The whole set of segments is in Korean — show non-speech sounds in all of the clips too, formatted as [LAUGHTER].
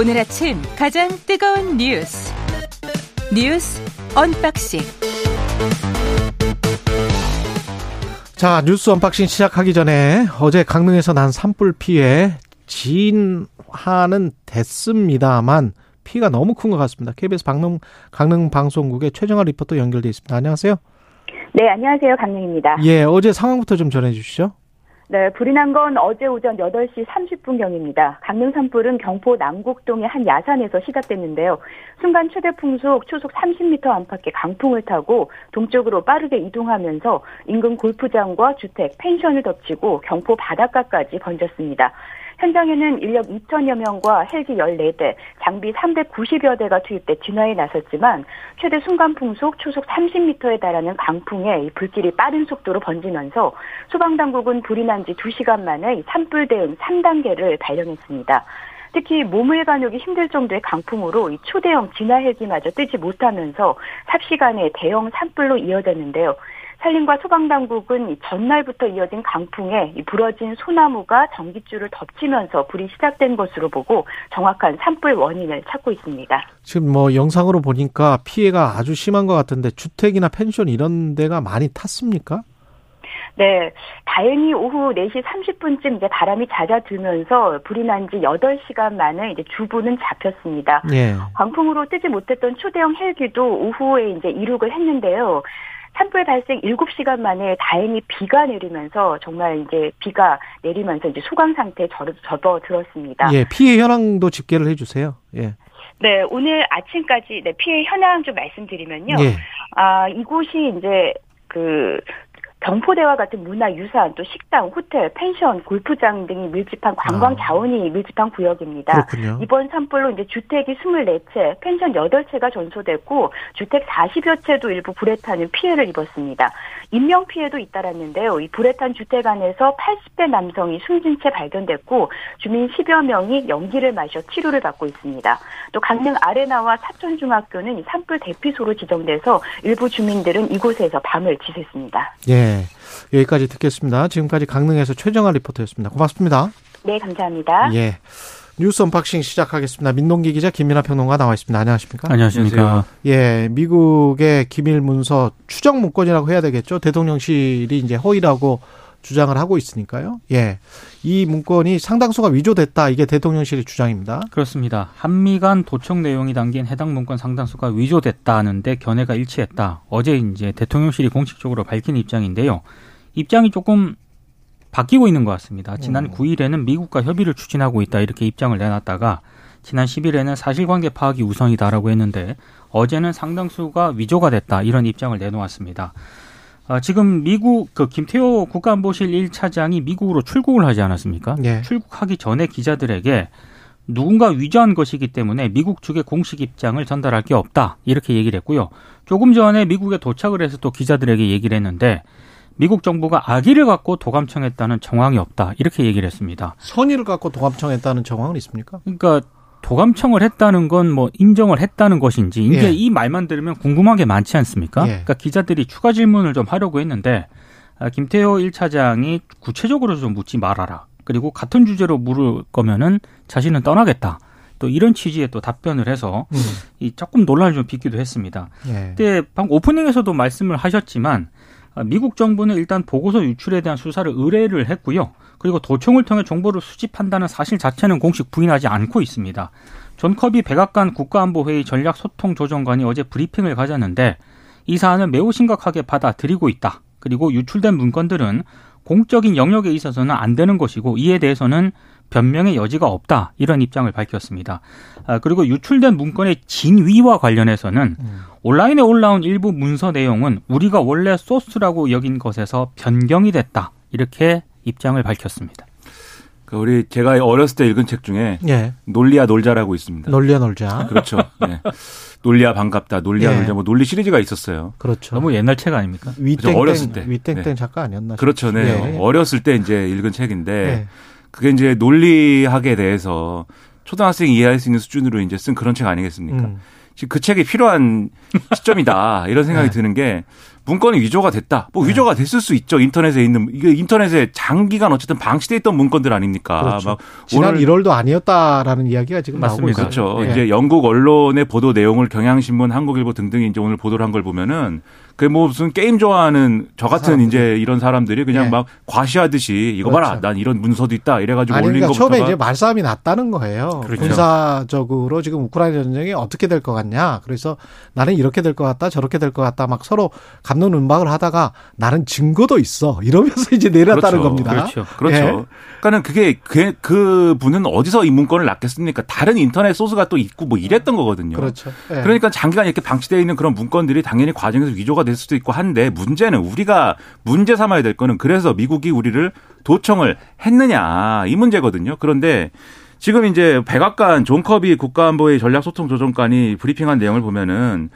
오늘 아침 가장 뜨거운 뉴스 뉴스 언박싱 자 뉴스 언박싱 시작하기 전에 어제 강릉에서 난 산불 피해 진화는 됐습니다만 피해가 너무 큰 것 같습니다. KBS 강릉 강릉 방송국의 최정아 리포터 연결돼 있습니다. 안녕하세요. 네, 안녕하세요. 강릉입니다. 예, 어제 상황부터 좀 전해 주시죠. 네, 불이 난 건 어제 오전 8시 30분경입니다. 강릉 산불은 경포 남곡동의 한 야산에서 시작됐는데요. 순간 최대 풍속 초속 30m 안팎의 강풍을 타고 동쪽으로 빠르게 이동하면서 인근 골프장과 주택, 펜션을 덮치고 경포 바닷가까지 번졌습니다. 현장에는 인력 2천여 명과 헬기 14대, 장비 390여 대가 투입돼 진화에 나섰지만 최대 순간 풍속 초속 30m에 달하는 강풍에 불길이 빠른 속도로 번지면서 소방당국은 불이 난 지 2시간 만에 산불 대응 3단계를 발령했습니다. 특히 몸을 가누기 힘들 정도의 강풍으로 초대형 진화 헬기마저 뜨지 못하면서 삽시간에 대형 산불로 이어졌는데요. 산림과 소방당국은 전날부터 이어진 강풍에 부러진 소나무가 전기줄을 덮치면서 불이 시작된 것으로 보고 정확한 산불 원인을 찾고 있습니다. 지금 뭐 영상으로 보니까 피해가 아주 심한 것 같은데 주택이나 펜션 이런 데가 많이 탔습니까? 네. 다행히 오후 4시 30분쯤 이제 바람이 잦아들면서 불이 난 지 8시간 만에 이제 주부는 잡혔습니다. 예. 광풍으로 뜨지 못했던 초대형 헬기도 오후에 이제 이륙을 했는데요. 산불 발생 7시간 만에 다행히 비가 내리면서 정말 이제 비가 내리면서 이제 소강 상태에 접어들었습니다. 예, 피해 현황도 집계를 해 주세요. 예. 네, 오늘 아침까지 네, 피해 현황 좀 말씀드리면요. 예. 아, 이곳이 이제 그 경포대와 같은 문화유산, 또 식당, 호텔, 펜션, 골프장 등이 밀집한 관광 아. 자원이 밀집한 구역입니다. 그렇군요. 이번 산불로 이제 주택이 24채, 펜션 8채가 전소됐고 주택 40여 채도 일부 불에 타는 피해를 입었습니다. 인명 피해도 잇따랐는데요. 이 불에 탄 주택 안에서 80대 남성이 숨진 채 발견됐고 주민 10여 명이 연기를 마셔 치료를 받고 있습니다. 또 강릉 아레나와 사천중학교는 산불 대피소로 지정돼서 일부 주민들은 이곳에서 밤을 지샜습니다. 예. 네. 여기까지 듣겠습니다. 지금까지 강릉에서 최정아 리포터였습니다. 고맙습니다. 네, 감사합니다. 예. 뉴스 언박싱 시작하겠습니다. 민동기 기자 김민하 평론가 나와 있습니다. 안녕하십니까? 안녕하십니까? 예, 미국의 기밀 문서 추정 문건이라고 해야 되겠죠. 대통령실이 이제 허위라고 주장을 하고 있으니까요. 예. 이 문건이 상당수가 위조됐다. 이게 대통령실의 주장입니다. 그렇습니다. 한미 간 도청 내용이 담긴 해당 문건 상당수가 위조됐다는데 견해가 일치했다. 어제 이제 대통령실이 공식적으로 밝힌 입장인데요. 입장이 조금 바뀌고 있는 것 같습니다. 지난 음. 9일에는 미국과 협의를 추진하고 있다 이렇게 입장을 내놨다가 지난 10일에는 사실관계 파악이 우선이다라고 했는데 어제는 상당수가 위조가 됐다 이런 입장을 내놓았습니다. 아, 지금 미국 그 김태호 국가안보실 1차장이 미국으로 출국을 하지 않았습니까? 네. 출국하기 전에 기자들에게 누군가 위조한 것이기 때문에 미국 측의 공식 입장을 전달할 게 없다 이렇게 얘기를 했고요. 조금 전에 미국에 도착을 해서 또 기자들에게 얘기를 했는데 미국 정부가 악의를 갖고 도감청했다는 정황이 없다 이렇게 얘기를 했습니다. 선의를 갖고 도감청했다는 정황은 있습니까? 그러니까 도감청을 했다는 건 뭐 인정을 했다는 것인지 이게 예. 이 말만 들으면 궁금한 게 많지 않습니까? 예. 그러니까 기자들이 추가 질문을 좀 하려고 했는데 아, 김태효 1차장이 구체적으로 좀 묻지 말아라. 그리고 같은 주제로 물을 거면은 자신은 떠나겠다. 또 이런 취지의 또 답변을 해서 음. 이 조금 논란을 좀 빚기도 했습니다. 예. 근데 방금 오프닝에서도 말씀을 하셨지만 아, 미국 정부는 일단 보고서 유출에 대한 수사를 의뢰를 했고요. 그리고 도청을 통해 정보를 수집한다는 사실 자체는 공식 부인하지 않고 있습니다. 존 커비 백악관 국가안보회의 전략소통조정관이 어제 브리핑을 가졌는데 이 사안을 매우 심각하게 받아들이고 있다. 그리고 유출된 문건들은 공적인 영역에 있어서는 안 되는 것이고 이에 대해서는 변명의 여지가 없다 이런 입장을 밝혔습니다. 아, 그리고 유출된 문건의 진위와 관련해서는 음. 온라인에 올라온 일부 문서 내용은 우리가 원래 소스라고 여긴 것에서 변경이 됐다 이렇게 입장을 밝혔습니다. 그 우리 제가 어렸을 때 읽은 책 중에 예. 논리야 놀자라고 있습니다. 논리야 놀자. 그렇죠. 네. 논리야 반갑다. 논리야 예. 놀자. 뭐 논리 시리즈가 있었어요. 그렇죠. 너무 옛날 책 아닙니까? 위땡땡 어렸을 때. 위땡땡 네. 작가 아니었나? 그렇죠. 네. 예. 어렸을 때 이제 읽은 책인데 예. 그게 이제 논리학에 대해서 초등학생이 이해할 수 있는 수준으로 이제 쓴 그런 책 아니겠습니까? 음. 지금 그 책이 필요한 [LAUGHS] 시점이다. 이런 생각이 네. 드는 게 문건이 위조가 됐다. 뭐 네. 위조가 됐을 수 있죠. 인터넷에 있는 이게 인터넷에 장기간 어쨌든 방치돼 있던 문건들 아닙니까? 그렇죠. 막 지난 오늘 1월도 아니었다라는 이야기가 지금 맞습니다. 나오고 있어요. 그렇죠. 예. 이제 영국 언론의 보도 내용을 경향신문, 한국일보 등등이 이제 오늘 보도를 한 걸 보면은 그뭐 무슨 게임 좋아하는 저 같은 사람들이. 이제 이런 사람들이 그냥 예. 막 과시하듯이 이거 그렇죠. 봐라 난 이런 문서도 있다 이래가지고 아니, 올린 그러니까 거부터가 처음에 이제 말싸움이 났다는 거예요. 그렇죠. 군사적으로 지금 우크라이나 전쟁이 어떻게 될 것 같냐. 그래서 나는 이렇게 될 것 같다 저렇게 될 것 같다 막 서로 감론은박을 하다가 나는 증거도 있어 이러면서 [LAUGHS] 이제 내렸다는 그렇죠. 겁니다. 그렇죠. 그렇죠. 예. 그러니까는 그게 그, 그 분은 어디서 이 문건을 놨겠습니까? 다른 인터넷 소스가 또 있고 뭐 이랬던 거거든요. 그렇죠. 예. 그러니까 장기간 이렇게 방치되어 있는 그런 문건들이 당연히 과정에서 위조가 될 수도 있고 한데 문제는 우리가 문제 삼아야 될 거는 그래서 미국이 우리를 도청을 했느냐 이 문제거든요. 그런데 지금 이제 백악관 존 커비 국가안보회의 전략소통조정관이 브리핑한 내용을 보면은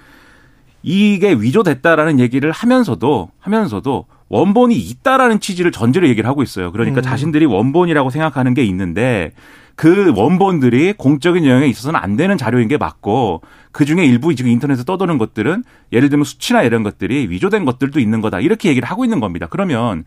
이게 위조됐다라는 얘기를 하면서도 하면서도 원본이 있다라는 취지를 전제로 얘기를 하고 있어요. 그러니까 음. 자신들이 원본이라고 생각하는 게 있는데 그 원본들이 공적인 영역에 있어서는 안 되는 자료인 게 맞고 그 중에 일부 지금 인터넷에 떠도는 것들은 예를 들면 수치나 이런 것들이 위조된 것들도 있는 거다 이렇게 얘기를 하고 있는 겁니다. 그러면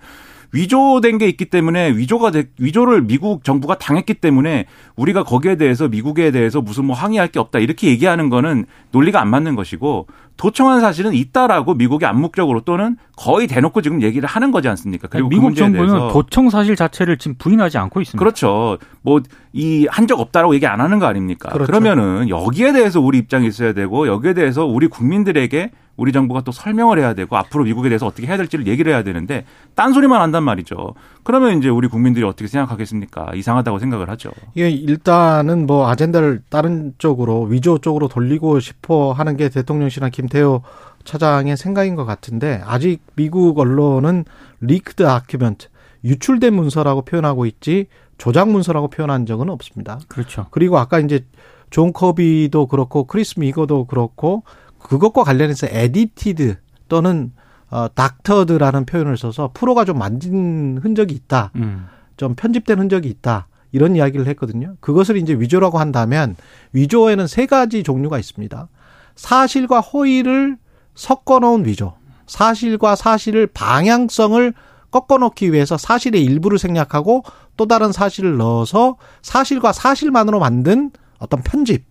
위조된 게 있기 때문에 위조가 되, 위조를 미국 정부가 당했기 때문에 우리가 거기에 대해서 미국에 대해서 무슨 뭐 항의할 게 없다 이렇게 얘기하는 거는 논리가 안 맞는 것이고 도청한 사실은 있다라고 미국이 암묵적으로 또는 거의 대놓고 지금 얘기를 하는 거지 않습니까? 그리고 그 미국 그 정부는 도청 사실 자체를 지금 부인하지 않고 있습니다. 그렇죠. 뭐 이 한 적 없다라고 얘기 안 하는 거 아닙니까? 그렇죠. 그러면은 여기에 대해서 우리 입장이 있어야 되고 여기에 대해서 우리 국민들에게 우리 정부가 또 설명을 해야 되고 앞으로 미국에 대해서 어떻게 해야 될지를 얘기를 해야 되는데 딴소리만 한단 말이죠. 그러면 이제 우리 국민들이 어떻게 생각하겠습니까? 이상하다고 생각을 하죠. 예, 일단은 뭐 아젠다를 다른 쪽으로 위조 쪽으로 돌리고 싶어 하는 게 대통령실이나 김태호 차장의 생각인 것 같은데 아직 미국 언론은 leaked document 유출된 문서라고 표현하고 있지 조작 문서라고 표현한 적은 없습니다. 그렇죠. 그리고 아까 이제 존 커비도 그렇고 크리스 미거도 그렇고 그것과 관련해서 edited 또는 어, doctored라는 표현을 써서 프로가 좀 만진 흔적이 있다. 음. 좀 편집된 흔적이 있다. 이런 이야기를 했거든요. 그것을 이제 위조라고 한다면 위조에는 세 가지 종류가 있습니다. 사실과 허위를 섞어 놓은 위조. 사실과 사실을 방향성을 꺾어 놓기 위해서 사실의 일부를 생략하고 또 다른 사실을 넣어서 사실과 사실만으로 만든 어떤 편집.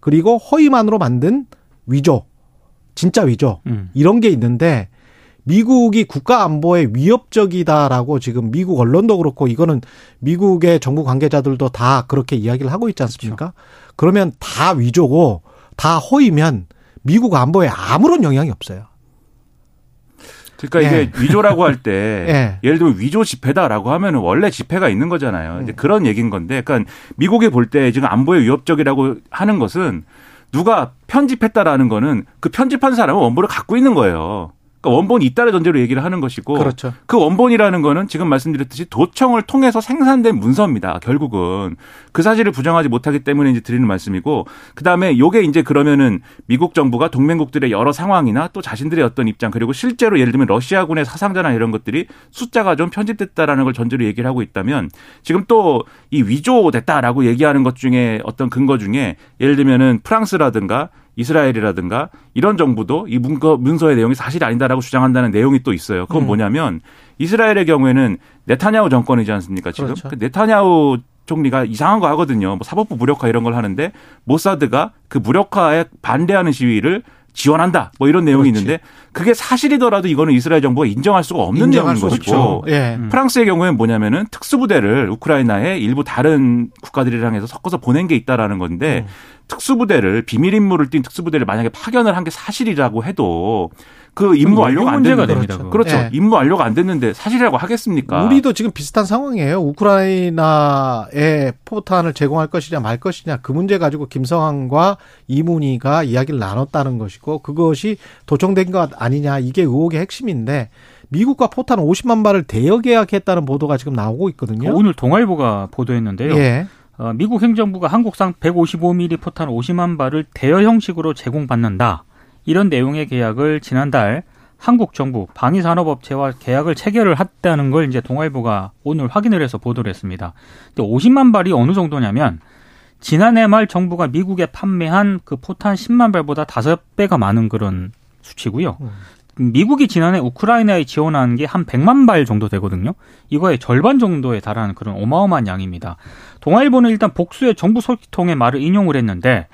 그리고 허위만으로 만든 위조. 진짜 위조. 음. 이런 게 있는데 미국이 국가 안보에 위협적이다라고 지금 미국 언론도 그렇고 이거는 미국의 정부 관계자들도 다 그렇게 이야기를 하고 있지 않습니까? 그렇죠. 그러면 다 위조고 다 허위면 미국 안보에 아무런 영향이 없어요. 그러니까 예. 이게 위조라고 할때 [LAUGHS] 예. 예를 들면 위조 집회다라고 하면은 원래 집회가 있는 거잖아요. 이제 음. 그런 얘기인 건데, 그러니까 미국이 볼 때 지금 안보에 위협적이라고 하는 것은 누가 편집했다라는 거는 그 편집한 사람은 원본을 갖고 있는 거예요. 그러니까 원본이 있다는 전제로 얘기를 하는 것이고 그렇죠. 그 원본이라는 거는 지금 말씀드렸듯이 도청을 통해서 생산된 문서입니다. 결국은 그 사실을 부정하지 못하기 때문에 이제 드리는 말씀이고 그다음에 요게 이제 그러면은 미국 정부가 동맹국들의 여러 상황이나 또 자신들의 어떤 입장 그리고 실제로 예를 들면 러시아군의 사상자나 이런 것들이 숫자가 좀 편집됐다라는 걸 전제로 얘기를 하고 있다면 지금 또 이 위조됐다라고 얘기하는 것 중에 어떤 근거 중에 예를 들면은 프랑스라든가 이스라엘이라든가 이런 정부도 이 문서, 문서의 내용이 사실이 아니다라고 주장한다는 내용이 또 있어요. 그건 음. 뭐냐면 이스라엘의 경우에는 네타냐후 정권이지 않습니까? 지금 그렇죠. 그 네타냐후 총리가 이상한 거 하거든요. 뭐 사법부 무력화 이런 걸 하는데 모사드가 그 무력화에 반대하는 시위를 지원한다. 뭐 이런 내용이 그렇지. 있는데 그게 사실이더라도 이거는 이스라엘 정부가 인정할 수가 없는 내용인 것이고 예. 음. 프랑스의 경우에는 뭐냐면은 특수부대를 우크라이나의 일부 다른 국가들이랑 해서 섞어서 보낸 게 있다라는 건데 음. 특수부대를 비밀 임무를 띈 특수부대를 만약에 파견을 한 게 사실이라고 해도 그 임무 완료가 안 됐는데 됩니다, 그렇죠. 네. 임무 완료가 안 됐는데 사실이라고 하겠습니까? 우리도 지금 비슷한 상황이에요. 우크라이나에 포탄을 제공할 것이냐 말 것이냐 그 문제 가지고 김성환과 이문희가 이야기를 나눴다는 것이고 그것이 도청된 것 아니냐 이게 의혹의 핵심인데 미국과 포탄 50만 발을 대여 계약했다는 보도가 지금 나오고 있거든요. 오늘 동아일보가 보도했는데요. 예. 어, 미국 행정부가 한국상 155mm 포탄 50만 발을 대여 형식으로 제공받는다. 이런 내용의 계약을 지난달 한국 정부 방위산업업체와 계약을 체결을 했다는 걸 이제 동아일보가 오늘 확인을 해서 보도를 했습니다. 근데 50만 발이 어느 정도냐면 지난해 말 정부가 미국에 판매한 그 포탄 10만 발보다 5배가 많은 그런 수치고요. 음. 미국이 지난해 우크라이나에 지원한 게 한 100만 발 정도 되거든요. 이거의 절반 정도에 달하는 그런 어마어마한 양입니다. 동아일보는 일단 복수의 정부 소식통의 말을 인용을 했는데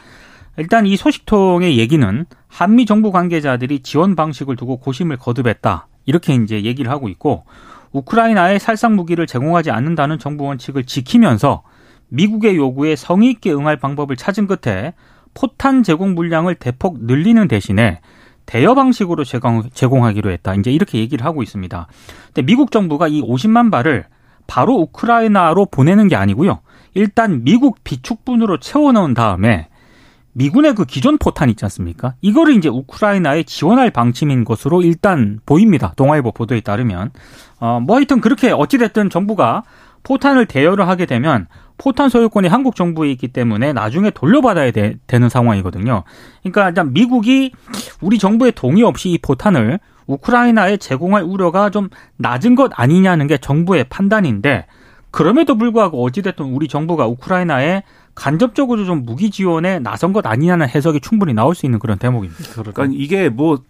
일단 이 소식통의 얘기는 한미 정부 관계자들이 지원 방식을 두고 고심을 거듭했다. 이렇게 이제 얘기를 하고 있고 우크라이나에 살상 무기를 제공하지 않는다는 정부 원칙을 지키면서 미국의 요구에 성의 있게 응할 방법을 찾은 끝에 포탄 제공 물량을 대폭 늘리는 대신에 대여 방식으로 제공, 제공하기로 했다. 이제 이렇게 얘기를 하고 있습니다. 근데 미국 정부가 이 50만 발을 바로 우크라이나로 보내는 게 아니고요. 일단 미국 비축분으로 채워넣은 다음에 미군의 그 기존 포탄 있지 않습니까? 이거를 이제 우크라이나에 지원할 방침인 것으로 일단 보입니다. 동아일보 보도에 따르면. 어, 뭐 하여튼 그렇게 어찌됐든 정부가 포탄을 대여를 하게 되면 포탄 소유권이 한국 정부에 있기 때문에 나중에 돌려받아야 되, 는 상황이거든요. 그러니까 일단 미국이 우리 정부의 동의 없이 이 포탄을 우크라이나에 제공할 우려가 좀 낮은 것 아니냐는 게 정부의 판단인데 그럼에도 불구하고 어찌됐든 우리 정부가 우크라이나에 간접적으로 좀 무기 지원에 나선 것 아니냐는 해석이 충분히 나올 수 있는 그런 대목입니다. 그러니까 이게 뭐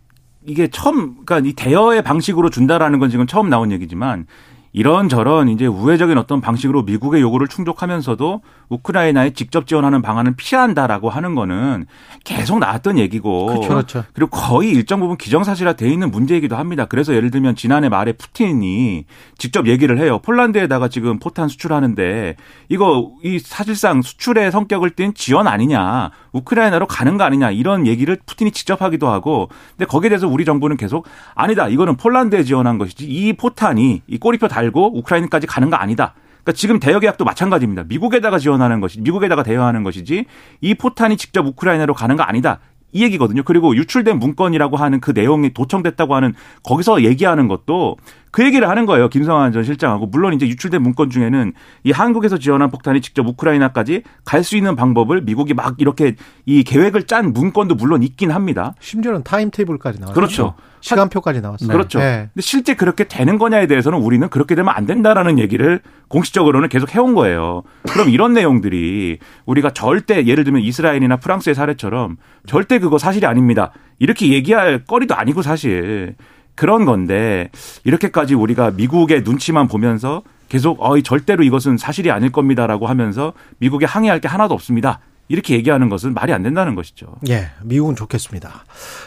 이게 처음 그러니까 이 대여의 방식으로 준다라는 건 지금 처음 나온 얘기지만 이런저런 이제 우회적인 어떤 방식으로 미국의 요구를 충족하면서도 우크라이나에 직접 지원하는 방안은 피한다라고 하는 거는 계속 나왔던 얘기고 그렇죠. 그렇죠. 그리고 거의 일정 부분 기정사실화 돼 있는 문제이기도 합니다. 그래서 예를 들면 지난해 말에 푸틴이 직접 얘기를 해요. 폴란드에다가 지금 포탄 수출하는데 이거 이 사실상 수출의 성격을 띈 지원 아니냐. 우크라이나로 가는 거 아니냐. 이런 얘기를 푸틴이 직접 하기도 하고 근데 거기에 대해서 우리 정부는 계속 아니다. 이거는 폴란드에 지원한 것이지. 이 포탄이 이 꼬리표 달고 우크라이나까지 가는 거 아니다. 그러니까 지금 대여 계약도 마찬가지입니다. 미국에다가 지원하는 것이 미국에다가 대여하는 것이지 이 포탄이 직접 우크라이나로 가는 거 아니다. 이 얘기거든요. 그리고 유출된 문건이라고 하는 그 내용이 도청됐다고 하는 거기서 얘기하는 것도 그 얘기를 하는 거예요. 김성환 전 실장하고 물론 이제 유출된 문건 중에는 이 한국에서 지원한 폭탄이 직접 우크라이나까지 갈 수 있는 방법을 미국이 막 이렇게 이 계획을 짠 문건도 물론 있긴 합니다. 심지어는 타임 테이블까지 나왔죠. 그렇죠. 시간표까지 나왔어요. 그렇죠. 네. 근데 실제 그렇게 되는 거냐에 대해서는 우리는 그렇게 되면 안 된다라는 얘기를 공식적으로는 계속 해온 거예요. 그럼 이런 내용들이 우리가 절대 예를 들면 이스라엘이나 프랑스의 사례처럼 절대 그거 사실이 아닙니다. 이렇게 얘기할 거리도 아니고 사실 그런 건데 이렇게까지 우리가 미국의 눈치만 보면서 계속 어이 절대로 이것은 사실이 아닐 겁니다라고 하면서 미국에 항의할 게 하나도 없습니다. 이렇게 얘기하는 것은 말이 안 된다는 것이죠. 예, 미국은 좋겠습니다.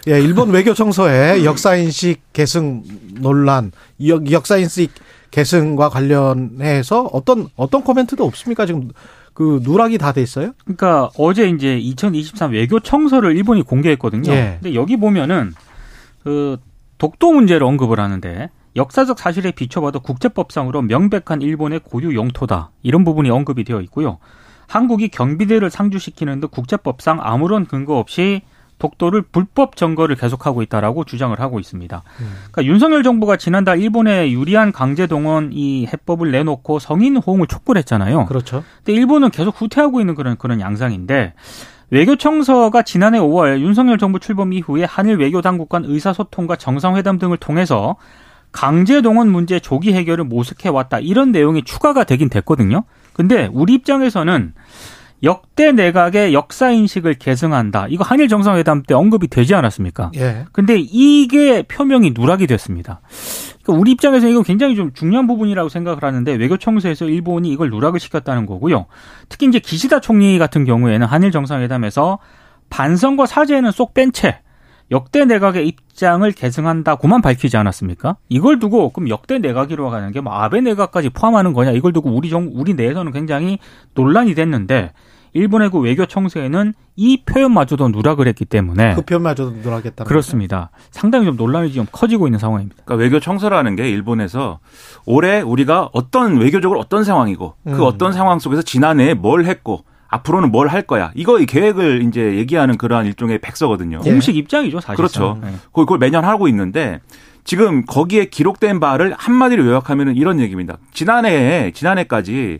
예, 일본 외교청서의 [LAUGHS] 역사인식 계승 논란, 역, 역사인식 계승과 관련해서 어떤 어떤 코멘트도 없습니까? 지금 그 누락이 다 돼 있어요? 그러니까 어제 이제 2023 외교청서를 일본이 공개했거든요. 예. 근데 여기 보면은 그 독도 문제를 언급을 하는데 역사적 사실에 비춰봐도 국제법상으로 명백한 일본의 고유 영토다 이런 부분이 언급이 되어 있고요. 한국이 경비대를 상주시키는 등 국제법상 아무런 근거 없이 독도를 불법 점거를 계속하고 있다라고 주장을 하고 있습니다. 음. 그러니까 윤석열 정부가 지난달 일본에 유리한 강제 동원 이 해법을 내놓고 성인 호응을 촉구를 했잖아요. 그렇죠. 근데 일본은 계속 후퇴하고 있는 그런 그런 양상인데 외교청서가 지난해 5월 윤석열 정부 출범 이후에 한일 외교 당국 간 의사소통과 정상회담 등을 통해서 강제 동원 문제 조기 해결을 모색해 왔다 이런 내용이 추가가 되긴 됐거든요. 근데 우리 입장에서는 역대 내각의 역사 인식을 계승한다. 이거 한일 정상회담 때 언급이 되지 않았습니까? 예. 근데 이게 표명이 누락이 됐습니다. 그러니까 우리 입장에서 이건 굉장히 좀 중요한 부분이라고 생각을 하는데 외교청서에서 일본이 이걸 누락을 시켰다는 거고요. 특히 이제 기시다 총리 같은 경우에는 한일 정상회담에서 반성과 사죄는 쏙 뺀 채 역대 내각의 입장을 계승한다고만 밝히지 않았습니까? 이걸 두고 그럼 역대 내각이라고 하는 게 뭐 아베 내각까지 포함하는 거냐? 이걸 두고 우리 정 우리 내에서는 굉장히 논란이 됐는데 일본의 그 외교 청사에는 이 표현마저도 누락을 했기 때문에 그 표현마저도 누락했다. 그렇습니다. 상당히 좀 논란이 지금 커지고 있는 상황입니다. 그러니까 외교 청사라는 게 일본에서 올해 우리가 어떤 외교적으로 어떤 상황이고 그 음. 그 어떤 상황 속에서 지난해에 뭘 했고 앞으로는 뭘 할 거야. 이거 계획을 이제 얘기하는 그러한 일종의 백서거든요. 공식 입장이죠, 사실. 그렇죠. 네. 그걸 매년 하고 있는데 지금 거기에 기록된 바를 한마디로 요약하면 이런 얘기입니다. 지난해에 지난해까지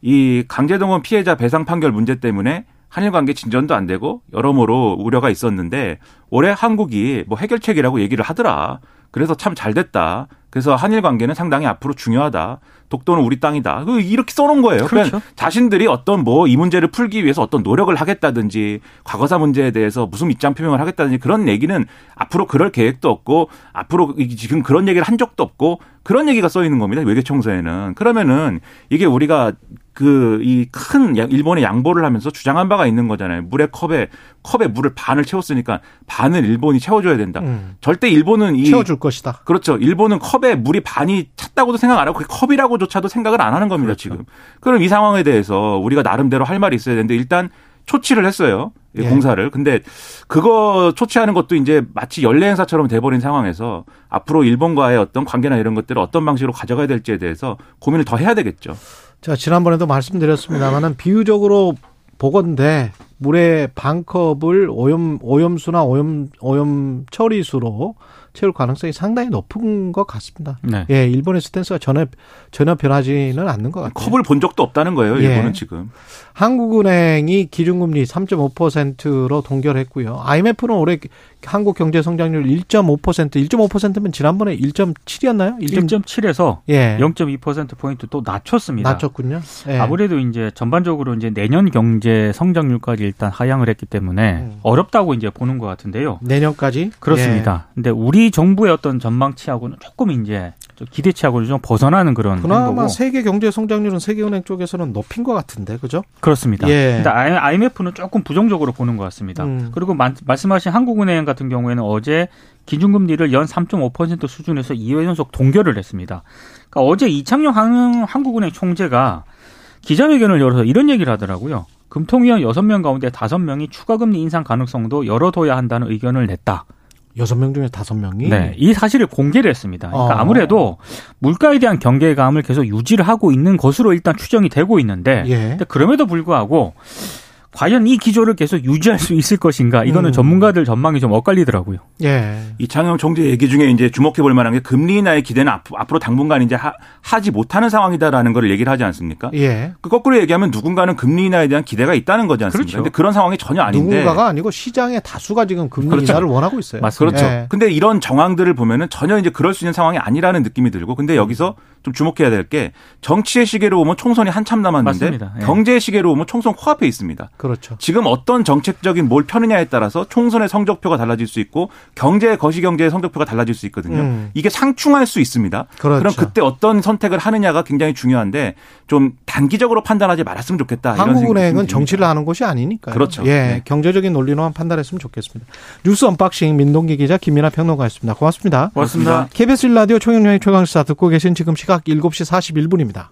이 강제동원 피해자 배상 판결 문제 때문에 한일 관계 진전도 안 되고 여러모로 우려가 있었는데 올해 한국이 뭐 해결책이라고 얘기를 하더라. 그래서 참 잘 됐다. 그래서 한일 관계는 상당히 앞으로 중요하다. 독도는 우리 땅이다. 그 이렇게 써놓은 거예요. 그러니까 그렇죠. 그러니까 자신들이 어떤 뭐 이 문제를 풀기 위해서 어떤 노력을 하겠다든지 과거사 문제에 대해서 무슨 입장 표명을 하겠다든지 그런 얘기는 앞으로 그럴 계획도 없고 앞으로 지금 그런 얘기를 한 적도 없고 그런 얘기가 써 있는 겁니다. 외교 청서에는. 그러면은 이게 우리가 그 이 큰 일본의 양보를 하면서 주장한 바가 있는 거잖아요. 물의 컵에 컵에 물을 반을 채웠으니까 반을 일본이 채워줘야 된다. 음. 절대 일본은 이 채워줄 것이다. 그렇죠. 일본은 컵에 물이 반이 찼다고도 생각 안 하고 그 컵이라고조차도 생각을 안 하는 겁니다. 그렇죠. 지금. 그럼 이 상황에 대해서 우리가 나름대로 할 말이 있어야 되는데 일단 초치를 했어요. 예. 공사를. 근데 그거 초치하는 것도 이제 마치 연례 행사처럼 돼버린 상황에서 앞으로 일본과의 어떤 관계나 이런 것들을 어떤 방식으로 가져가야 될지에 대해서 고민을 더 해야 되겠죠. 자, 지난번에도 말씀드렸습니다만은 비유적으로 보건대 물의 반컵을 오염 오염수나 오염 오염 처리수로 채울 가능성이 상당히 높은 것 같습니다. 네. 예, 일본의 스탠스가 전혀 전혀 변하지는 않는 것 같아요. 컵을 본 적도 없다는 거예요. 일본은 예. 지금. 한국은행이 기준금리 3.5%로 동결했고요. IMF는 올해 한국 경제 성장률 1.5% 1.5%면 지난번에 1.7이었나요? 1.7에서 예. 0.2% 포인트 또 낮췄습니다. 낮췄군요. 예. 아무래도 이제 전반적으로 이제 내년 경제 성장률까지 일단 하향을 했기 때문에 음. 어렵다고 이제 보는 것 같은데요. 내년까지? 그렇습니다. 예. 근데 우리 정부의 어떤 전망치하고는 조금 이제 기대치하고는 좀 벗어나는 그런 그나마 거고. 세계 경제 성장률은 세계은행 쪽에서는 높인 것 같은데 그죠? 그렇습니다. 예. 근데 IMF는 조금 부정적으로 보는 것 같습니다. 음. 그리고 마, 말씀하신 한국은행 같은 경우에는 어제 기준금리를 연 3.5% 수준에서 2회 연속 동결을 했습니다. 그러니까 어제 이창용 한국은행 총재가 기자회견을 열어서 이런 얘기를 하더라고요. 금통위원 6명 가운데 5명이 추가 금리 인상 가능성도 열어둬야 한다는 의견을 냈다. 여섯 명 중에 다섯 명이 네, 이 사실을 공개를 했습니다. 그러니까 어. 아무래도 물가에 대한 경계감을 계속 유지를 하고 있는 것으로 일단 추정이 되고 있는데 예. 그럼에도 불구하고 과연 이 기조를 계속 유지할 수 있을 것인가 이거는 음. 전문가들 전망이 좀 엇갈리더라고요. 예. 이창영 총재 얘기 중에 이제 주목해 볼 만한 게 금리 인하의 기대는 앞으로 당분간 이제 하, 지 못하는 상황이다라는 걸 얘기를 하지 않습니까? 예. 그 거꾸로 얘기하면 누군가는 금리 인하에 대한 기대가 있다는 거지 않습니까? 그렇죠. 근데 그런 상황이 전혀 아닌데 누군가가 아니고 시장의 다수가 지금 금리 그렇죠. 인하를 원하고 있어요. 맞습니다. 그렇죠. 예. 근데 이런 정황들을 보면은 전혀 이제 그럴 수 있는 상황이 아니라는 느낌이 들고 근데 여기서 좀 주목해야 될 게 정치의 시계로 보면 총선이 한참 남았는데 예. 경제의 시계로 보면 총선 코앞에 있습니다. 그렇죠. 지금 어떤 정책적인 뭘 펴느냐에 따라서 총선의 성적표가 달라질 수 있고 경제 거시 경제의 성적표가 달라질 수 있거든요. 음. 이게 상충할 수 있습니다. 그렇죠. 그럼 그때 어떤 선택을 하느냐가 굉장히 중요한데 좀 단기적으로 판단하지 말았으면 좋겠다. 한국은행은 정치를 하는 곳이 아니니까. 그렇죠. 예, 네. 경제적인 논리로만 판단했으면 좋겠습니다. 뉴스 언박싱 민동기 기자 김민하 평론가였습니다. 고맙습니다. 고맙습니다. KBS 라디오 총영령의 최강시사 듣고 계신 지금 시각 7시 41분입니다.